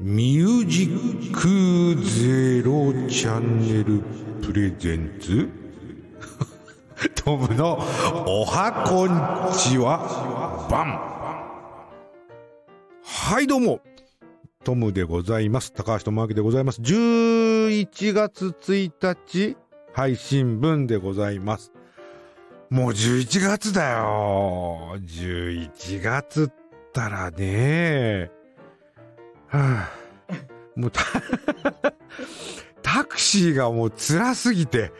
ミュージックゼロチャンネルプレゼンツ。トムのおはこんちは。バン。はいどうも。トムでございます。高橋智明でございます。11月1日配信分でございます。もう11月だよ。11月ったらね。はあ、もうタ、タクシーがもう辛すぎて、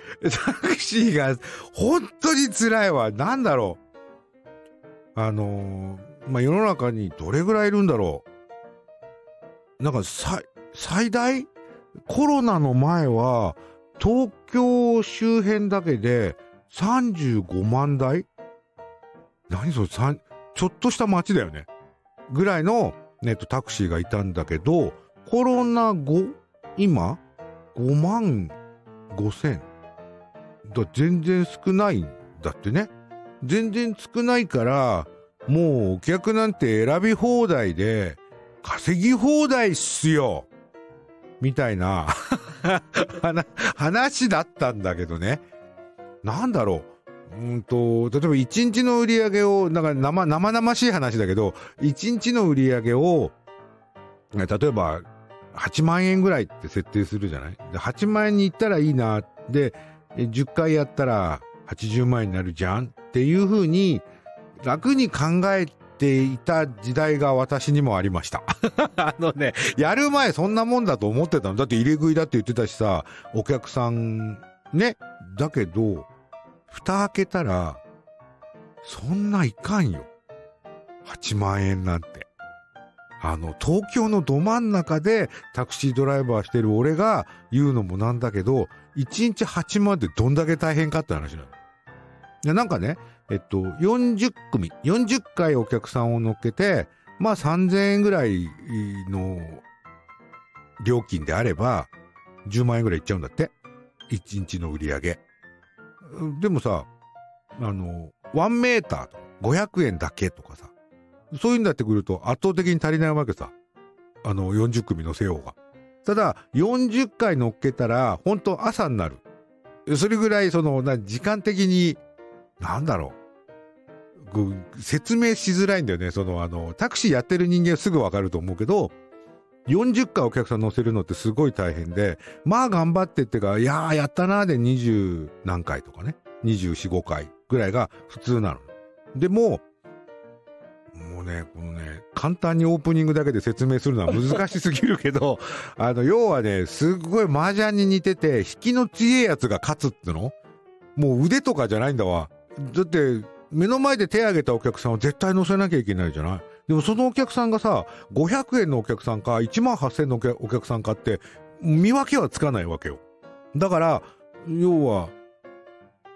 タクシーが本当に辛いわ。なんだろう。あのー、まあ、世の中にどれぐらいいるんだろう。なんかさ、最大？コロナの前は、東京周辺だけで35万台？何それ、ちょっとした街だよね。ぐらいのえっと、タクシーがいたんだけど、コロナ後、今、5万5千。だ全然少ないんだってね。全然少ないから、もうお客なんて選び放題で、稼ぎ放題っすよみたいな 話だったんだけどね。なんだろう。うんと、例えば1日の売り上げを、なんか生、生々しい話だけど、1日の売り上げを、例えば、8万円ぐらいって設定するじゃない？で ?8 万円に行ったらいいな。で、10回やったら80万円になるじゃん？っていうふうに、楽に考えていた時代が私にもありました。あのね、やる前そんなもんだと思ってたの。だって入れ食いだって言ってたしさ、お客さん、ね。だけど、蓋開けたら、そんないかんよ。8万円なんて。あの、東京のど真ん中でタクシードライバーしてる俺が言うのもなんだけど、1日8万でどんだけ大変かって話なの。いや、なんかね、えっと、40組、40回お客さんを乗っけて、まあ3000円ぐらいの料金であれば、10万円ぐらいいっちゃうんだって。1日の売り上げ。でもさ、あの、1メーター500円だけとかさ、そういうんだってくると圧倒的に足りないわけさ。あの、40組乗せようが。ただ、40回乗っけたら、本当朝になる。それぐらい、その、な時間的に、なんだろう。説明しづらいんだよね。その、あの、タクシーやってる人間すぐわかると思うけど、40回お客さん乗せるのってすごい大変で、まあ頑張ってってか、いやーやったなーで20何回とかね、24、5回ぐらいが普通なの。でも、もうね、このね、簡単にオープニングだけで説明するのは難しすぎるけど、あの、要はね、すっごい麻雀に似てて、引きの強いやつが勝つっての？もう腕とかじゃないんだわ。だって、目の前で手挙げたお客さんを絶対乗せなきゃいけないじゃない？でもそのお客さんがさ、500円のお客さんか、1万8000円のお客さんかって、見分けはつかないわけよ。だから、要は、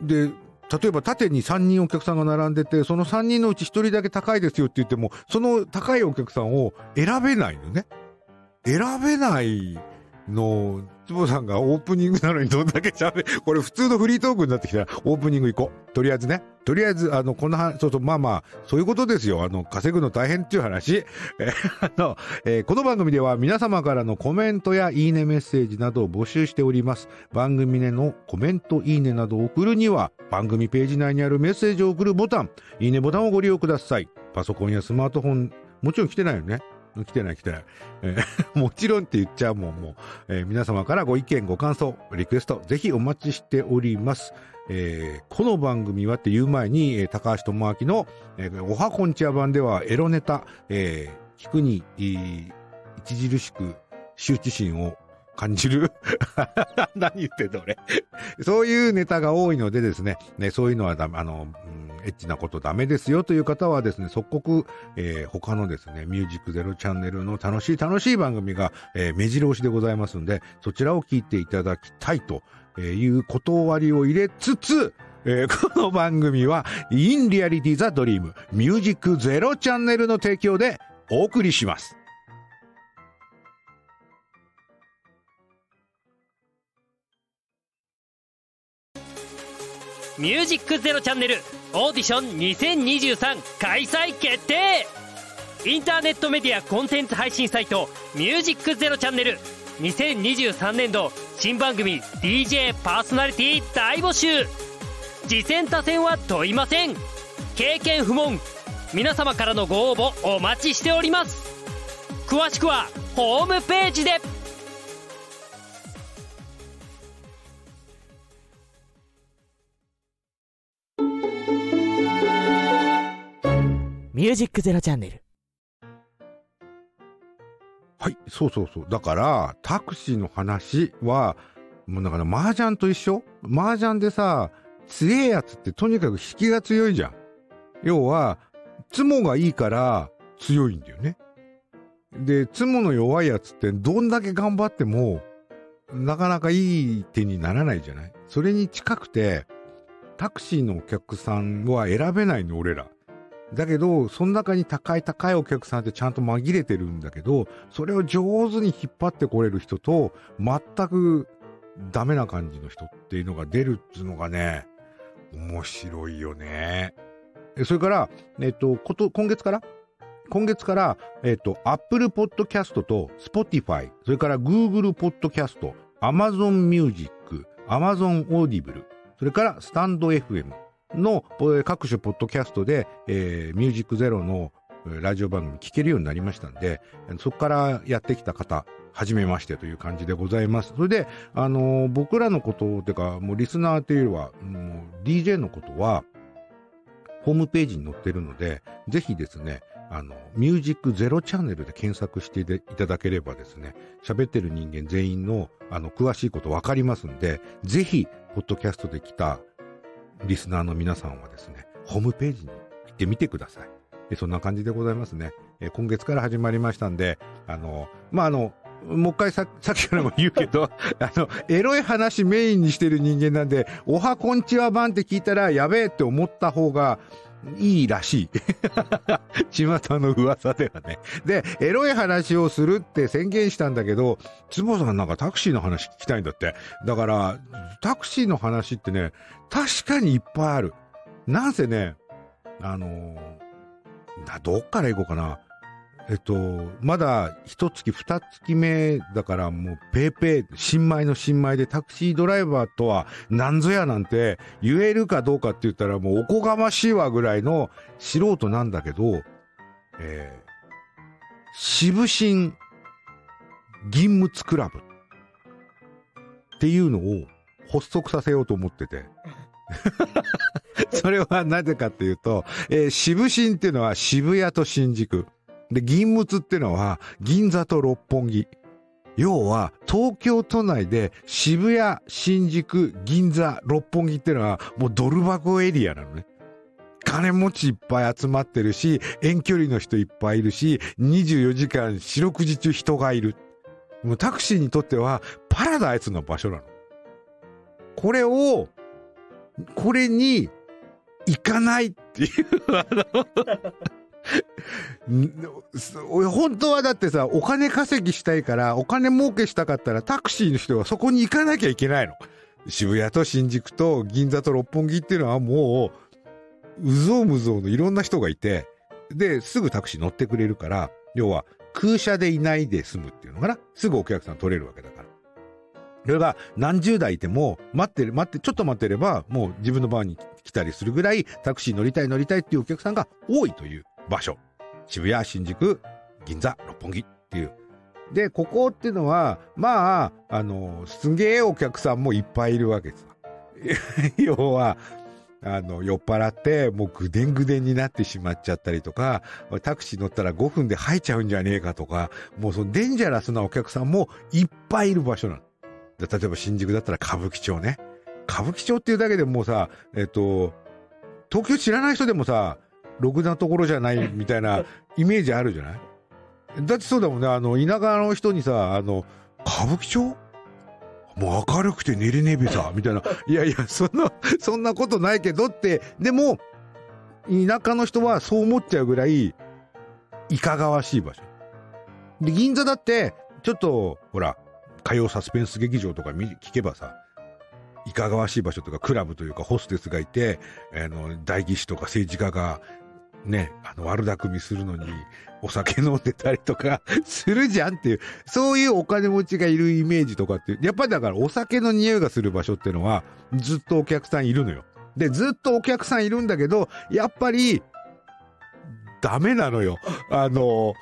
で、例えば縦に3人お客さんが並んでて、その3人のうち1人だけ高いですよって言っても、その高いお客さんを選べないのね。選べないの、つぼさんがオープニングなのにどんだけ喋る、これ普通のフリートークになってきたら、オープニング行こう。とりあえずね。とりあえず、あの、この話、そうそう、まあまあ、そういうことですよ。あの、稼ぐの大変っていう話。えあの、えー、この番組では皆様からのコメントやいいねメッセージなどを募集しております。番組でのコメント、いいねなどを送るには、番組ページ内にあるメッセージを送るボタン、いいねボタンをご利用ください。パソコンやスマートフォン、もちろん来てないよね。来てない来てない。えー、もちろんって言っちゃうもん、もう、えー、皆様からご意見、ご感想、リクエスト、ぜひお待ちしております。えー、この番組はっていう前に、えー、高橋智明の、えー、おはこんちゃ版ではエロネタ、えー、聞くに、著しく羞恥心を感じる？何言ってんの俺そういうネタが多いのでですね、ねそういうのはダメ、あの、うん、エッチなことダメですよという方はですね、即刻、えー、他のですね、ミュージックゼロチャンネルの楽しい楽しい番組が、えー、目白押しでございますんで、そちらを聞いていただきたいという断りを入れつつ、えー、この番組は、インリアリティザドリームミュージックゼロチャンネルの提供でお送りします。ミュージックゼロチャンネルオーディション2023開催決定。インターネットメディアコンテンツ配信サイト「ミュージックゼロチャンネル。2023年度新番組 DJ パーソナリティ大募集。次戦他戦は問いません。経験不問。皆様からのご応募お待ちしております。詳しくはホームページで。ミュージックゼロチャンネル。はい、そうそうそう。だから、タクシーの話は、もうだから、麻雀と一緒？麻雀でさ、強えやつってとにかく引きが強いじゃん。要は、ツモがいいから強いんだよね。で、ツモの弱いやつってどんだけ頑張っても、なかなかいい手にならないじゃない？それに近くて、タクシーのお客さんは選べないの、俺ら。だけど、その中に高い高いお客さんってちゃんと紛れてるんだけど、それを上手に引っ張ってこれる人と、全くダメな感じの人っていうのが出るっていうのがね、面白いよね。それから、えっと、こと、今月から？今月から、えっと、Apple Podcast と Spotify、それから Google Podcast、Amazon Music、Amazon Audible、それからスタンド FM の各種ポッドキャストで、えー、ミュージックゼロのラジオ番組聞けるようになりましたんで、そこからやってきた方、はじめましてという感じでございます。それで、あのー僕らのこと、てか、もうリスナーというよりは、もう DJ のことは、ホームページに載ってるので、ぜひですね、あの、ミュージックゼロチャンネルで検索していただければですね、喋ってる人間全員の、あの、詳しいことわかりますんで、ぜひ、ポッドキャストで来たリスナーの皆さんはですね、ホームページに行ってみてください。えそんな感じでございますね。え今月から始まりましたんで、あの、まあ、あの、もう一回さ さっきからも言うけど、あの、エロい話メインにしてる人間なんで、おはこんちは版って聞いたら、やべえって思った方がいいらしい。巷の噂ではね。で、エロい話をするって宣言したんだけど、坪さんなんかタクシーの話聞きたいんだって。だから、タクシーの話ってね、確かにいっぱいある。なんせね、あのーどっから行こうかな。えっと、まだ一月二月目だからもうペーペー、新米の新米でタクシードライバーとは何ぞやなんて言えるかどうかって言ったらもうおこがましいわぐらいの素人なんだけど、えー、渋新銀ムツクラブっていうのを発足させようと思ってて。それはなぜかっていうと、えー渋新っていうのは渋谷と新宿。で、銀ムツっていうのは銀座と六本木。要は、東京都内で渋谷、新宿、銀座、六本木っていうのはもうドル箱エリアなのね。金持ちいっぱい集まってるし、遠距離の人いっぱいいるし、24時間四六時中人がいる。もうタクシーにとってはパラダイスの場所なの。これを、これに行かないっていう、あの、本当はだってさ、お金稼ぎしたいから、お金儲けしたかったらタクシーの人はそこに行かなきゃいけないの。渋谷と新宿と銀座と六本木っていうのはもう、うぞうむぞうのいろんな人がいて、で、すぐタクシー乗ってくれるから、要は空車でいないで済むっていうのかな？すぐお客さん取れるわけだから。それが何十台いても、待ってる、待って、ちょっと待ってれば、もう自分の番に来たりするぐらい、タクシー乗りたい乗りたいっていうお客さんが多いという場所。渋谷、新宿、銀座、六本木っていう。で、ここっていうのは、まあ、あの、すげえお客さんもいっぱいいるわけです。要は、あの、酔っ払って、もうぐでんぐでんになってしまっちゃったりとか、タクシー乗ったら5分で吐いちゃうんじゃねえかとか、もうそのデンジャラスなお客さんもいっぱいいる場所なの。例えば新宿だったら歌舞伎町ね。歌舞伎町っていうだけでもうさ、えっと、東京知らない人でもさ、ろくなところじゃないみたいなイメージあるじゃない？だってそうだもんね、あの、田舎の人にさ、あの、歌舞伎町？もう明るくて寝れねえべさ、みたいな。いやいや、そんな、そんなことないけどって、でも、田舎の人はそう思っちゃうぐらい、いかがわしい場所。で、銀座だって、ちょっと、ほら、火曜サスペンス劇場とか見聞けばさ、いかがわしい場所とか、クラブというか、ホステスがいて、あの、代議士とか政治家がね、あの、悪巧みするのに、お酒飲んでたりとか するじゃんっていう、そういうお金持ちがいるイメージとかって、やっぱりだからお酒の匂いがする場所っていうのは、ずっとお客さんいるのよ。で、ずっとお客さんいるんだけど、やっぱり、ダメなのよ。あの、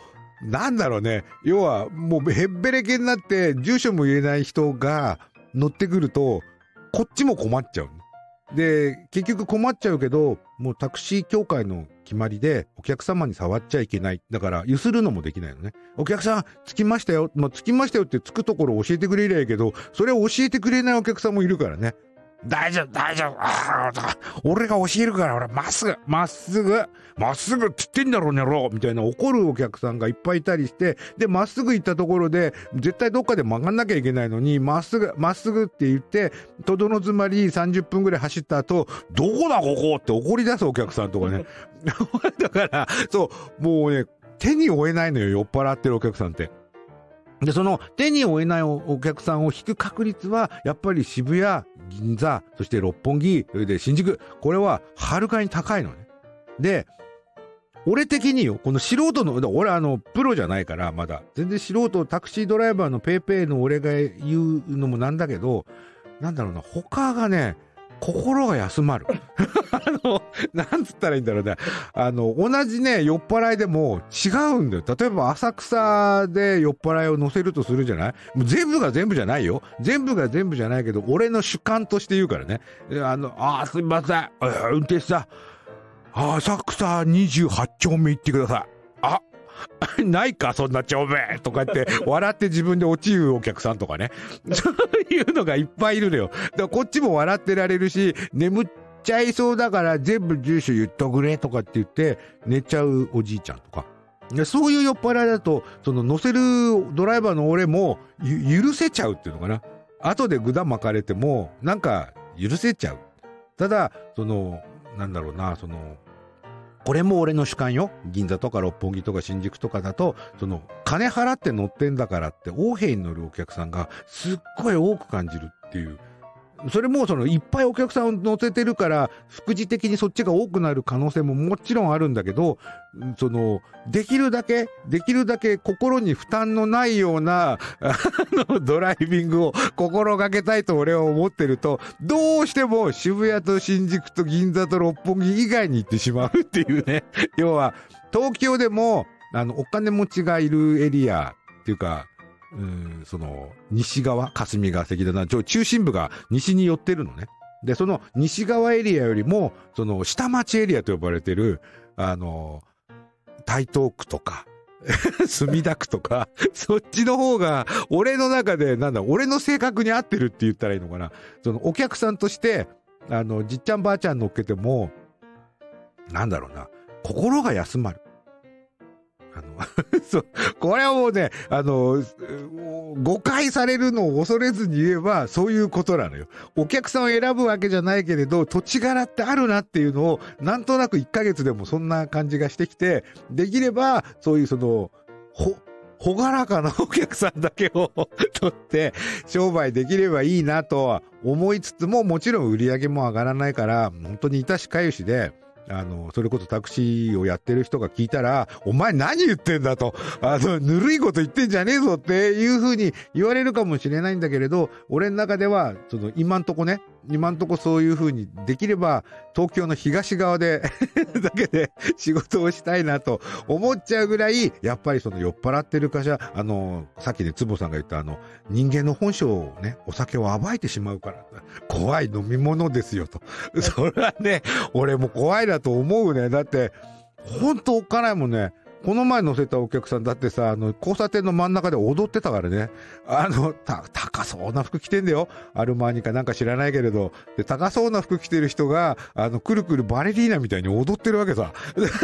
なんだろうね。要は、もうへっべれけになって、住所も言えない人が乗ってくると、こっちも困っちゃう。で、結局困っちゃうけど、もうタクシー協会の決まりで、お客様に触っちゃいけない。だから、ゆするのもできないのね。お客さん、着きましたよ。まあ、着きましたよって着くところ教えてくれりゃいいけど、それを教えてくれないお客さんもいるからね。大丈夫、大丈夫。あ俺が教えるから、俺、まっすぐ、まっすぐ、まっすぐって言ってんだろうねろみたいな怒るお客さんがいっぱいいたりして、で、まっすぐ行ったところで、絶対どっかで曲がんなきゃいけないのに、まっすぐ、まっすぐって言って、とどの詰まり30分ぐらい走った後、どこだここって怒り出すお客さんとかね。だから、そう、もうね、手に負えないのよ、酔っ払ってるお客さんって。で、その手に負えないお客さんを引く確率は、やっぱり渋谷、銀座、そして六本木、それで新宿、これははるかに高いのね。で、俺的によ、この素人の、俺あの、プロじゃないから、まだ。全然素人、タクシードライバーのペイペイの俺が言うのもなんだけど、なんだろうな、他がね、心が休まる。の、なんつったらいいんだろうね。あの、同じね、酔っ払いでも違うんだよ。例えば浅草で酔っ払いを乗せるとするじゃない？もう全部が全部じゃないよ。全部が全部じゃないけど、俺の主観として言うからね。あの、あ、すみません。運転手さん。浅草28丁目行ってください。あ、ないか、そんな丁目とか言って、笑って自分で落ちるお客さんとかね。そういうのがいっぱいいるのよ。だからこっちも笑ってられるし、眠っちゃいそうだから全部住所言っとくれとかって言って寝ちゃうおじいちゃんとか。そういう酔っ払いだと、その乗せるドライバーの俺も許せちゃうっていうのかな。後でぐだ巻かれても、なんか許せちゃう。ただ、その、なんだろうな、その、これも俺の主観よ。銀座とか六本木とか新宿とかだと、その、金払って乗ってんだからって、横兵に乗るお客さんがすっごい多く感じるっていうそれもそのいっぱいお客さんを乗せてるから、副次的にそっちが多くなる可能性ももちろんあるんだけど、その、できるだけ、できるだけ心に負担のないような、あの、ドライビングを心がけたいと俺は思ってると、どうしても渋谷と新宿と銀座と六本木以外に行ってしまうっていうね。要は、東京でも、あの、お金持ちがいるエリアっていうか、その、西側、霞が関だな、中心部が西に寄ってるのね。で、その西側エリアよりも、その下町エリアと呼ばれてる、あの、台東区とか、墨田区とか、そっちの方が、俺の中で、なんだ、俺の性格に合ってるって言ったらいいのかな。その、お客さんとして、あの、じっちゃんばあちゃん乗っけても、なんだろうな、心が休まる。そう、これはもうね、あの、誤解されるのを恐れずに言えば、そういうことなのよ。お客さんを選ぶわけじゃないけれど、土地柄ってあるなっていうのを、なんとなく1ヶ月でもそんな感じがしてきて、できれば、そういうその、ほ、ほがらかなお客さんだけを 取って商売できればいいなとは思いつつももちろん売り上げも上がらないから本当にいたしかゆしであの、それこそタクシーをやってる人が聞いたら、お前何言ってんだと、あの、ぬるいこと言ってんじゃねえぞっていうふうに言われるかもしれないんだけれど、俺の中では、その、今んとこね、今んとこそういうふうにできれば東京の東側でだけで仕事をしたいなと思っちゃうぐらいやっぱりその酔っ払ってる会社あのさっきね坪さんが言ったあの人間の本性をねお酒を暴いてしまうから怖い飲み物ですよと。それはね俺も怖いなと思うね。だってほんとおっかないもんねこの前乗せたお客さんだってさ、あの、交差点の真ん中で踊ってたからね。あの、た、高そうな服着てんだよ。アルマーニかなんか知らないけれど。で、高そうな服着てる人が、あの、くるくるバレリーナみたいに踊ってるわけさ。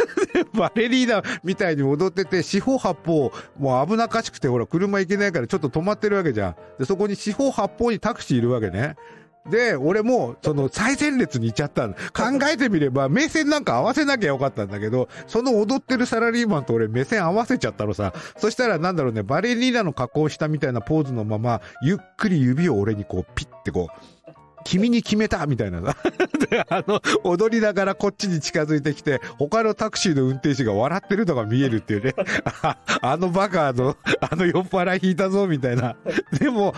バレリーナみたいに踊ってて、四方八方、もう危なっかしくて、ほら、車行けないからちょっと止まってるわけじゃん。で、そこに四方八方にタクシーいるわけね。で、俺も、その、最前列に行っちゃった考えてみれば、目線なんか合わせなきゃよかったんだけど、その踊ってるサラリーマンと俺目線合わせちゃったのさ。そしたら、なんだろうね、バレリーナの加工したみたいなポーズのまま、ゆっくり指を俺にこう、ピッてこう、君に決めたみたいなさ。で、あの、踊りながらこっちに近づいてきて、他のタクシーの運転手が笑ってるのが見えるっていうね。あのバカの、あの酔っ払い引いたぞ、みたいな。でも、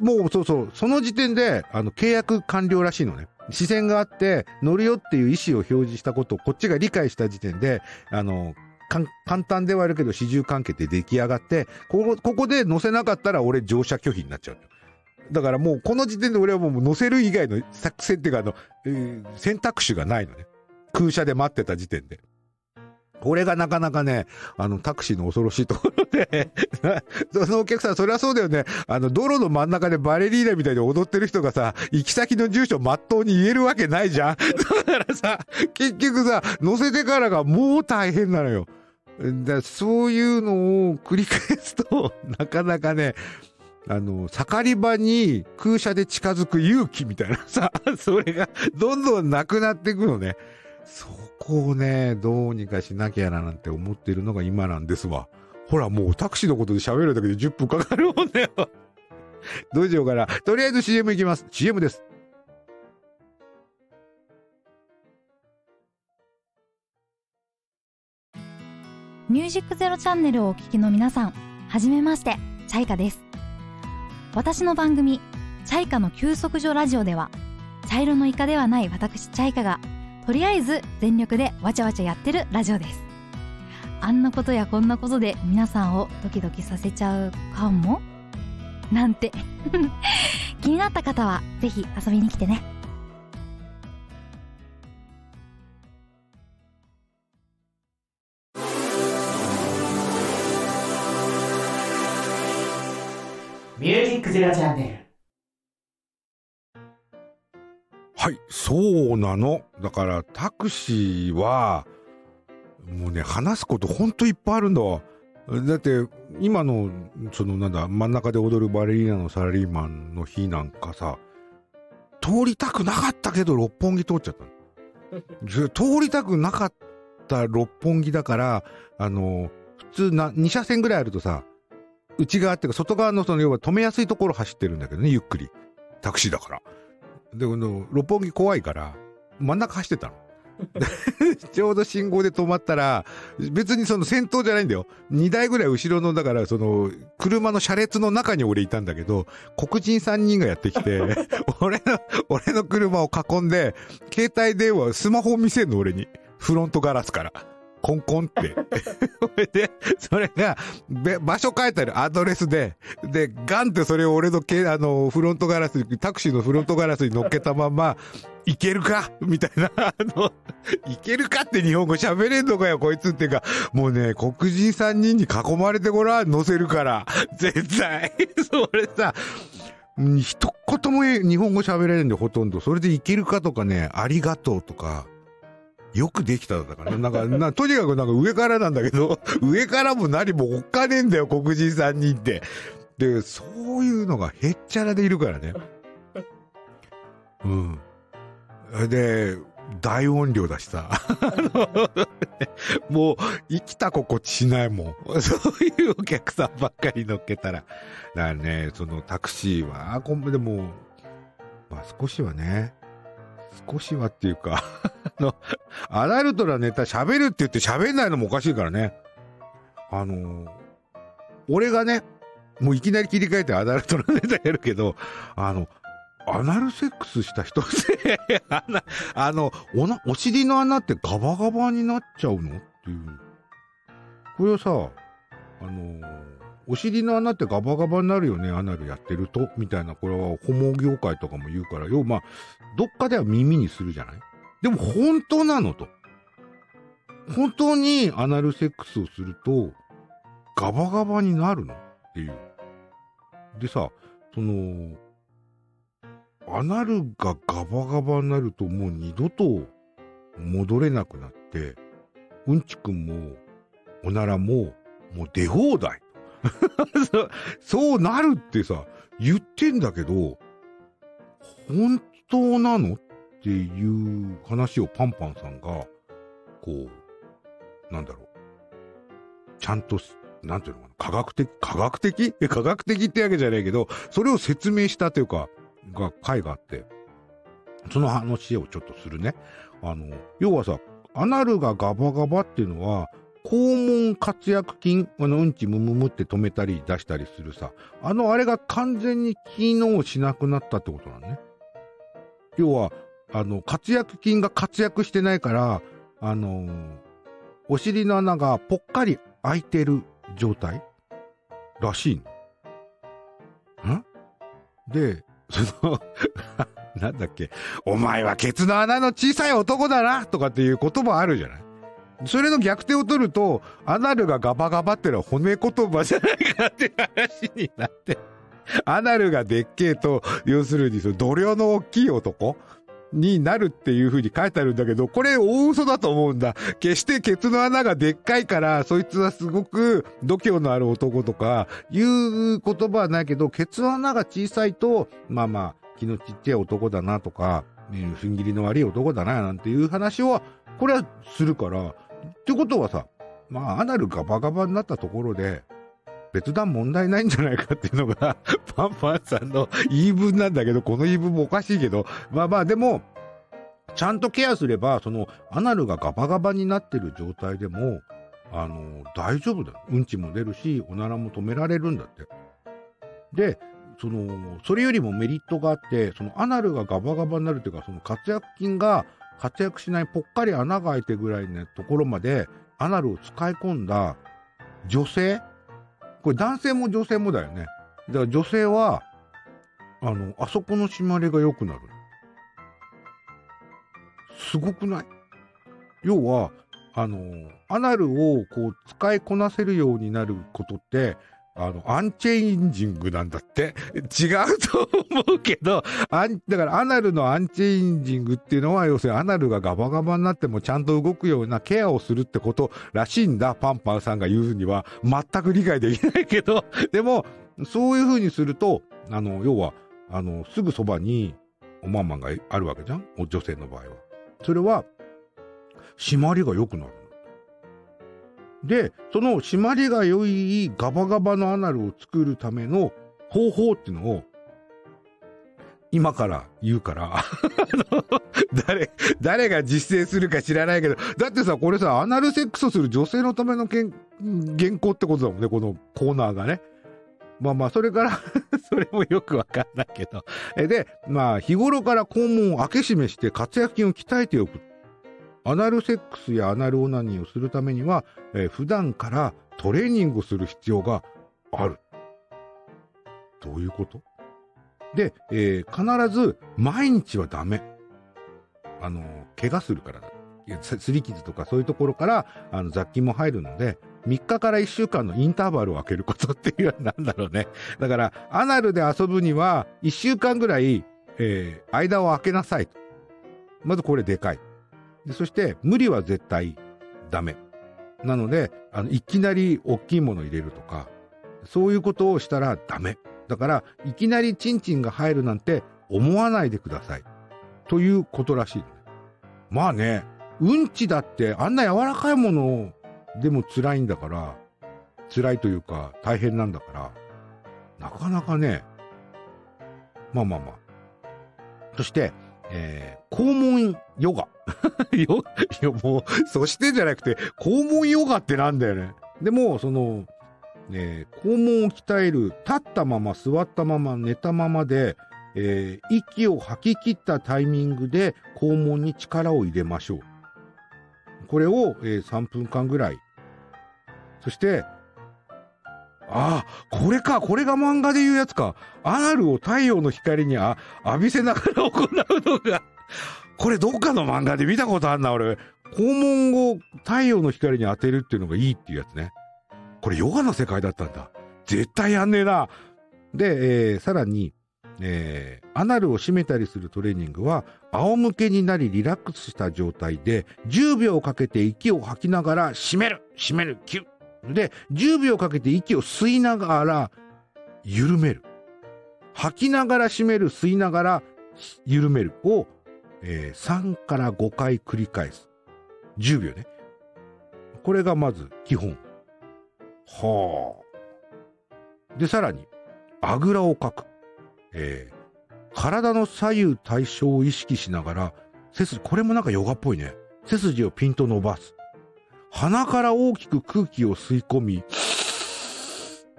もうそうそう、その時点で、あの、契約完了らしいのね。視線があって、乗るよっていう意思を表示したことをこっちが理解した時点で、あの、簡単ではあるけど、始終関係って出来上がって、ここ、ここで乗せなかったら俺乗車拒否になっちゃう。だからもうこの時点で俺はもう乗せる以外の作戦っていうかあの、えー、選択肢がないのね。空車で待ってた時点で。これがなかなかね、あの、タクシーの恐ろしいところで そのお客さん、そりゃそうだよね。あの、道路の真ん中でバレリーナみたいに踊ってる人がさ、行き先の住所まっとうに言えるわけないじゃん。だからさ、結局さ、乗せてからがもう大変なのよ。だそういうのを繰り返すと、なかなかね、あの、盛り場に空車で近づく勇気みたいなさ、それがどんどんなくなっていくのね。そこをね、どうにかしなきゃななんて思ってるのが今なんですわ。ほら、もうタクシーのことで喋るだけで10分かかるもんね。どうしようかな。とりあえず CM いきます。CM です。ミュージックゼロチャンネルをお聞きの皆さん、はじめまして、チャイカです。私の番組、チャイカの休息所ラジオでは、茶色のイカではない私チャイカが、とりあえず全力でわちゃわちゃやってるラジオです。あんなことやこんなことで皆さんをドキドキさせちゃうかも？なんて 気になった方はぜひ遊びに来てね。ミュージックゼロチャンネル。い、そうなの。だからタクシーは、もうね、話すことほんといっぱいあるんだわ。だって、今の、そのなんだ、真ん中で踊るバレリーナのサラリーマンの日なんかさ、通りたくなかったけど六本木通っちゃったの。通りたくなかった六本木だから、あの、普通な、2車線ぐらいあるとさ、内側っていうか外側のその要は止めやすいところ走ってるんだけどね、ゆっくり。タクシーだから。で、この、六本木怖いから、真ん中走ってたの。ちょうど信号で止まったら、別にその先頭じゃないんだよ。2台ぐらい後ろの、だからその、車の車列の中に俺いたんだけど、黒人3人がやってきて、俺の、俺の車を囲んで、携帯電話、スマホを見せんの俺に。フロントガラスから。コンコンって。それで、それが、場所書いてあるアドレスで、で、ガンってそれを俺のけ、あの、フロントガラス、タクシーのフロントガラスに乗っけたまま、いけるか？みたいな、あの、いけるかって日本語喋れんのかよ、こいつっていうか、もうね、黒人3人に囲まれてごらん、乗せるから。絶対。それさ、一言も日本語喋れるんで、ほとんど。それでいけるかとかね、ありがとうとか、よくできただから、なんか、な、とにかくなんか上からなんだけど、上からも何もおっかねえんだよ、黒人3人って。で、そういうのがへっちゃらでいるからね。うん。で、大音量だしさ。もう、生きた心地しないもん。そういうお客さんばっかり乗っけたら。だからね、そのタクシーは、あ、でも、まあ少しはね、少しはっていうか あの、アダルトなネタ喋るって言って喋んないのもおかしいからね。あのー、俺がね、もういきなり切り替えてアダルトなネタやるけど、あの、アナルセックスした人って あの、お、お尻の穴ってガバガバになっちゃうのっていう。これをさ、あのーお尻の穴ってガバガバになるよね、アナルやってると、みたいな、これはホモ業界とかも言うから、要はまあ、どっかでは耳にするじゃない？でも本当なのと。本当にアナルセックスをすると、ガバガバになるのっていう。でさ、その、アナルがガバガバになるともう二度と戻れなくなって、うんちくんも、おならも、もう出放題。そうなるってさ、言ってんだけど、本当なの？っていう話をパンパンさんが、こう、なんだろう。ちゃんと、なんていうのかな、科学的、科学的？科学的ってわけじゃないけど、それを説明したというか、が、回があって。その話をちょっとするね。あの、要はさ、アナルがガバガバっていうのは、肛門活躍筋、あの、うんちむむむって止めたり出したりするさ、あのあれが完全に機能しなくなったってことなのね。要は、あの、活躍筋が活躍してないから、あのお尻の穴がぽっかり開いてる状態？らしいの。ん？で、その、なんだっけ、お前はケツの穴の小さい男だな！とかっていう言葉あるじゃない？それの逆手を取ると、アナルがガバガバってのは褒め言葉じゃないかって話になって。アナルがでっけえと、要するにその度量の大きい男になるっていう風に書いてあるんだけど、これ大嘘だと思うんだ。決してケツの穴がでっかいから、そいつはすごく度胸のある男とか、いう言葉はないけど、ケツの穴が小さいと、まあまあ、気のちっちゃい男だなとか、ね踏ん切りの悪い男だななんていう話は、これはするから、ってことはさ、まあ、アナルガバガバになったところで、別段問題ないんじゃないかっていうのが、パンパンさんの言い分なんだけど、この言い分もおかしいけど、まあまあ、でも、ちゃんとケアすれば、その、アナルがガバガバになってる状態でも、あの、大丈夫だ。うんちも出るし、おならも止められるんだって。で、その、それよりもメリットがあって、そのアナルがガバガバになるというか、その活躍筋が活躍しないぽっかり穴が開いてぐらいのところまで、アナルを使い込んだ女性これ男性も女性もだよね。だから女性は、あの、あそこの締まりが良くなる。すごくない？要は、あの、アナルをこう使いこなせるようになることって、あの、アンチェインジングなんだって。違うと思うけど、アンだからアナルのアンチェインジングっていうのは、要するにアナルがガバガバになってもちゃんと動くようなケアをするってことらしいんだ、パンパンさんが言うには。全く理解できないけど、でも、そういう風にすると、あの、要は、あの、すぐそばにおまんまんがあるわけじゃん？女性の場合は。それは、締まりが良くなる。で、その締まりが良いガバガバのアナルを作るための方法っていうのを、今から言うから、誰、誰が実践するか知らないけど、だってさ、これさ、アナルセックスをする女性のためのけん原稿ってことだもんね、このコーナーがね。まあまあ、それから それもよくわかんないけど。で、まあ、日頃から肛門を開け閉めして活躍筋を鍛えておく。アナルセックスやアナルオナニーをするためには、えー普段からトレーニングをする必要がある。どういうこと？で、えー必ず毎日はダメ。あの、怪我するからだ。すり傷とかそういうところからあの雑菌も入るので、3日から1週間のインターバルを空けることっていうのはなんだろうね。だから、アナルで遊ぶには1週間ぐらい、えー間を空けなさい。まずこれでかい。でそして、無理は絶対ダメ。なので、あの、いきなり大きいもの入れるとか、そういうことをしたらダメ。だから、いきなりチンチンが入るなんて思わないでください。ということらしい。まあね、うんちだってあんな柔らかいものでも辛いんだから、辛いというか大変なんだから、なかなかね、まあまあまあ。そして、えー、肛門ヨガ。よ、いやもう、そしてじゃなくて、肛門ヨガってなんだよね。でも、その、えー肛門を鍛える、立ったまま、座ったまま、寝たままで、えー息を吐き切ったタイミングで肛門に力を入れましょう。これを、えー3分間ぐらい。そして、ああ、これか、これが漫画で言うやつか。アナルを太陽の光にあ浴びせながら行うのが、これどっかの漫画で見たことあんな、俺。肛門を太陽の光に当てるっていうのがいいっていうやつね。これヨガの世界だったんだ。絶対やんねえな。で、えーさらに、えーアナルを締めたりするトレーニングは、仰向けになりリラックスした状態で、10秒かけて息を吐きながら締める締めるキュッで、10秒かけて息を吸いながら緩める。吐きながら締める、吸いながら緩めるを、えー3から5回繰り返す。10秒ね。これがまず基本。はあ。で、さらに、あぐらをかく。えー体の左右対称を意識しながら、背筋、これもなんかヨガっぽいね。背筋をピンと伸ばす。鼻から大きく空気を吸い込み、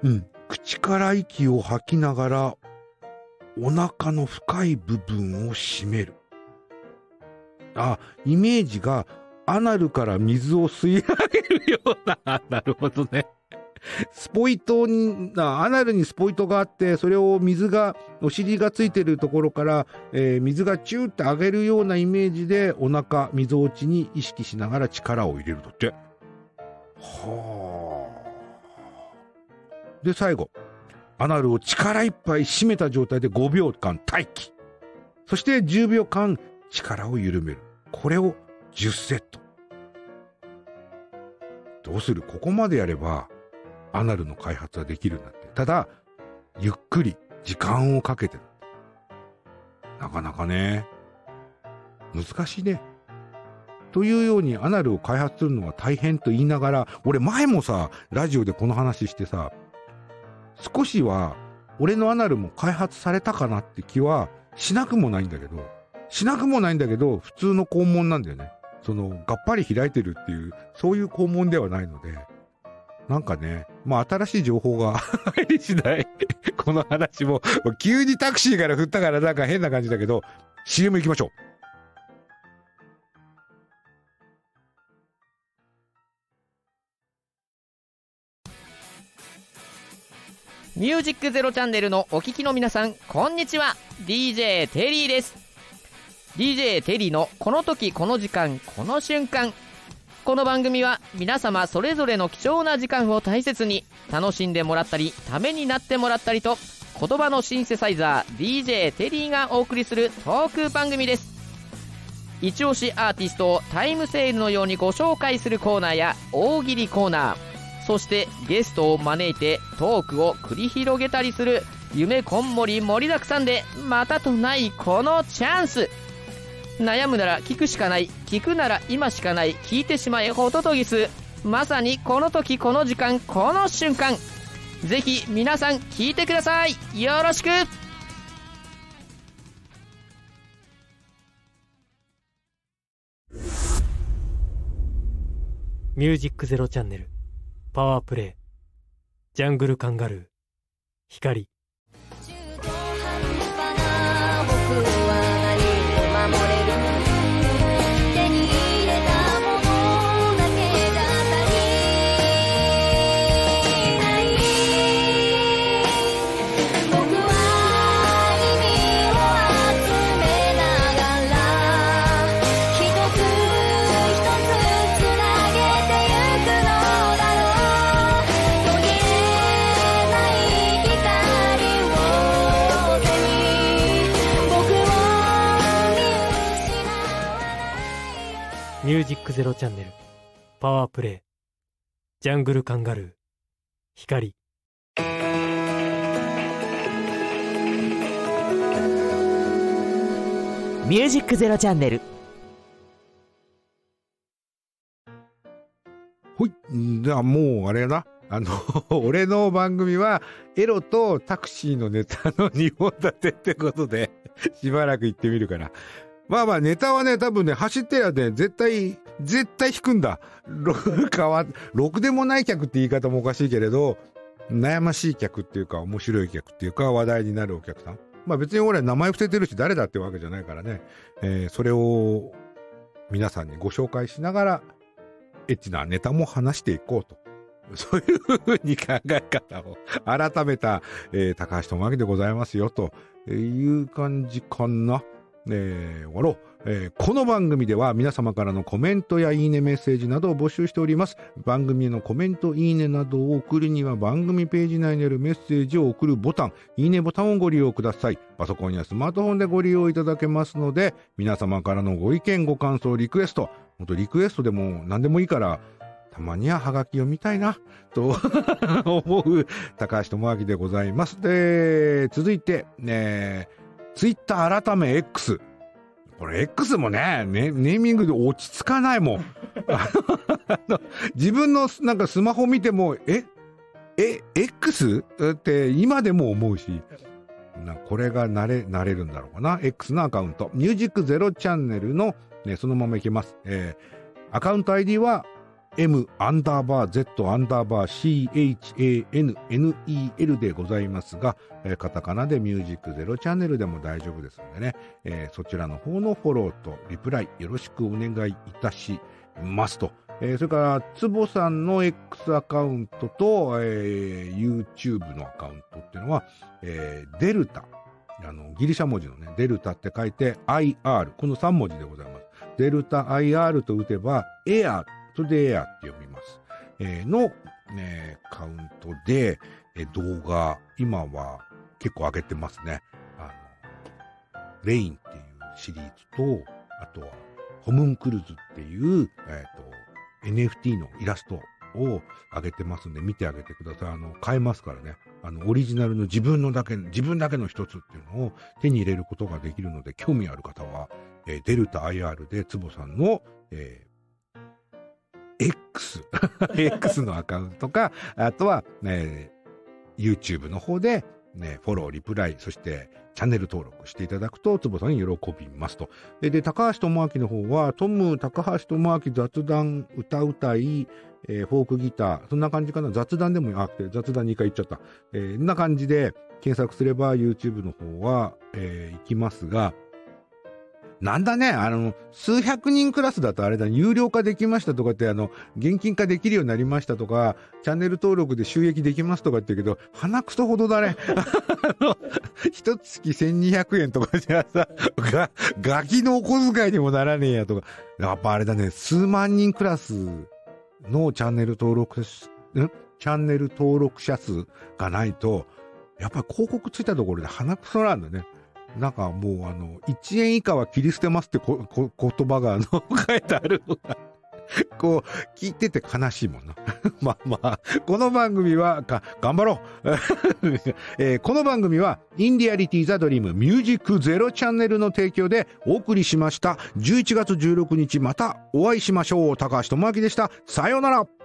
うん、口から息を吐きながら、お腹の深い部分を締める。あ、イメージがアナルから水を吸い上げるような、なるほどね。スポイトに、アナルにスポイトがあって、それを水が、お尻がついてるところから、えー水がチューって上げるようなイメージで、お腹、溝落ちに意識しながら力を入れるとって。はあ。で、最後。アナルを力いっぱい締めた状態で5秒間待機。そして10秒間力を緩める。これを10セット。どうする？ここまでやれば、アナルの開発はできるんだって。ただ、ゆっくり、時間をかけてだって。なかなかね、難しいね。というようにアナルを開発するのは大変と言いながら、俺前もさ、ラジオでこの話してさ、少しは俺のアナルも開発されたかなって気はしなくもないんだけど、しなくもないんだけど、普通の肛門なんだよね。その、がっぱり開いてるっていう、そういう肛門ではないので、なんかね、まあ新しい情報が 入り次第、この話も、急にタクシーから振ったからなんか変な感じだけど、CM 行きましょう。ミュージックゼロチャンネルのお聞きの皆さん、こんにちは。DJ テリーです。DJ テリーのこの時この時間この瞬間。この番組は皆様それぞれの貴重な時間を大切に楽しんでもらったり、ためになってもらったりと、言葉のシンセサイザー DJ テリーがお送りするトーク番組です。一押しアーティストをタイムセールのようにご紹介するコーナーや大喜利コーナー、そしてゲストを招いてトークを繰り広げたりする夢こんもり盛りだくさんでまたとないこのチャンス悩むなら聞くしかない。聞くなら今しかない。聞いてしまえホトトギスまさにこの時この時間この瞬間。ぜひ皆さん聞いてください。よろしく。ミュージックゼロチャンネル。パワープレイ。ジャングルカンガルー。光。ュージックゼロチャンネルパワープレイジャングルカンガルー光ミュージックゼロチャンネルほい。じゃあもう、あれやな。あの、俺の番組は、エロとタクシーのネタの2本立てってことで、しばらく行ってみるから。まあまあ、ネタはね、多分ね、走ってやね、絶対、絶対引くんだ。ろかわ、ろくでもない客って言い方もおかしいけれど、悩ましい客っていうか、面白い客っていうか、話題になるお客さん。まあ別に俺は名前伏せてるし、誰だってわけじゃないからね。えーそれを、皆さんにご紹介しながら、エッチなネタも話していこうと。そういうふうに考え方を改めた、えー高橋智明でございますよ、という感じかな。えー終わろう、えーこの番組では皆様からのコメントやいいねメッセージなどを募集しております。番組へのコメント、いいねなどを送るには番組ページ内にあるメッセージを送るボタン、いいねボタンをご利用ください。パソコンやスマートフォンでご利用いただけますので、皆様からのご意見、ご感想、リクエスト、本当リクエストでも何でもいいから、たまにはハガキ読みたいな、と 思う高橋智明でございます。で、続いて、ね、ツイッター改め X。これ X もね、ねネーミングで落ち着かないもん。自分のなんかスマホ見ても、え、え、X? って今でも思うし、なこれが慣れ、慣れるんだろうかな。X のアカウント。ミュージックゼロチャンネルの、ね、そのままいけます。えー、アカウント ID は、m アンダーバー z アンダーバー c h a n n e l でございますが、えーカタカナでミュージックゼロチャンネルでも大丈夫ですのでね、えーそちらの方のフォローとリプライよろしくお願いいたしますと。えーそれから、つぼさんの X アカウントと、えー YouTube のアカウントっていうのは、えーデルタ、あの、ギリシャ文字のね、デルタって書いて IR、この3文字でございます。デルタ IR と打てば、エア、それでエアって読みます。えーの、ね、カウントで、え動画、今は結構上げてますね。あの、レインっていうシリーズと、あとは、ホムンクルズっていう、えっ、と、NFT のイラストを上げてますんで、見てあげてください。あの、買えますからね。あの、オリジナルの自分のだけ、自分だけの一つっていうのを手に入れることができるので、興味ある方は、えーデルタ IR でつぼさんの、え X、X のアカウントか、あとは、ね、YouTube の方で、ね、フォロー、リプライ、そしてチャンネル登録していただくと、つぼさんに喜びますと。で、で高橋智明の方は、トム、高橋智明雑談、歌歌い、えーフォークギター、そんな感じかな。雑談でも、あ、雑談2回言っちゃった。えー、んな感じで検索すれば YouTube の方は、えー行きますが、なんだね、あの、数百人クラスだとあれだ、有料化できましたとかって、あの、現金化できるようになりましたとか、チャンネル登録で収益できますとかって言うけど、鼻くそほどだね。あの、一月1200円とかじゃさ、が、ガキのお小遣いにもならねえやとか、やっぱあれだね、数万人クラスのチャンネル登録、ん？チャンネル登録者数がないと、やっぱり広告ついたところで鼻くそなんだね。なんかもうあの、1円以下は切り捨てますってここ言葉があの書いてあるのが、こう、聞いてて悲しいもんな。まあまあ、この番組は、か、頑張ろう、えーこの番組は、インディアリティザドリームミュージックゼロチャンネルの提供でお送りしました。11月16日またお会いしましょう。高橋智明でした。さようなら。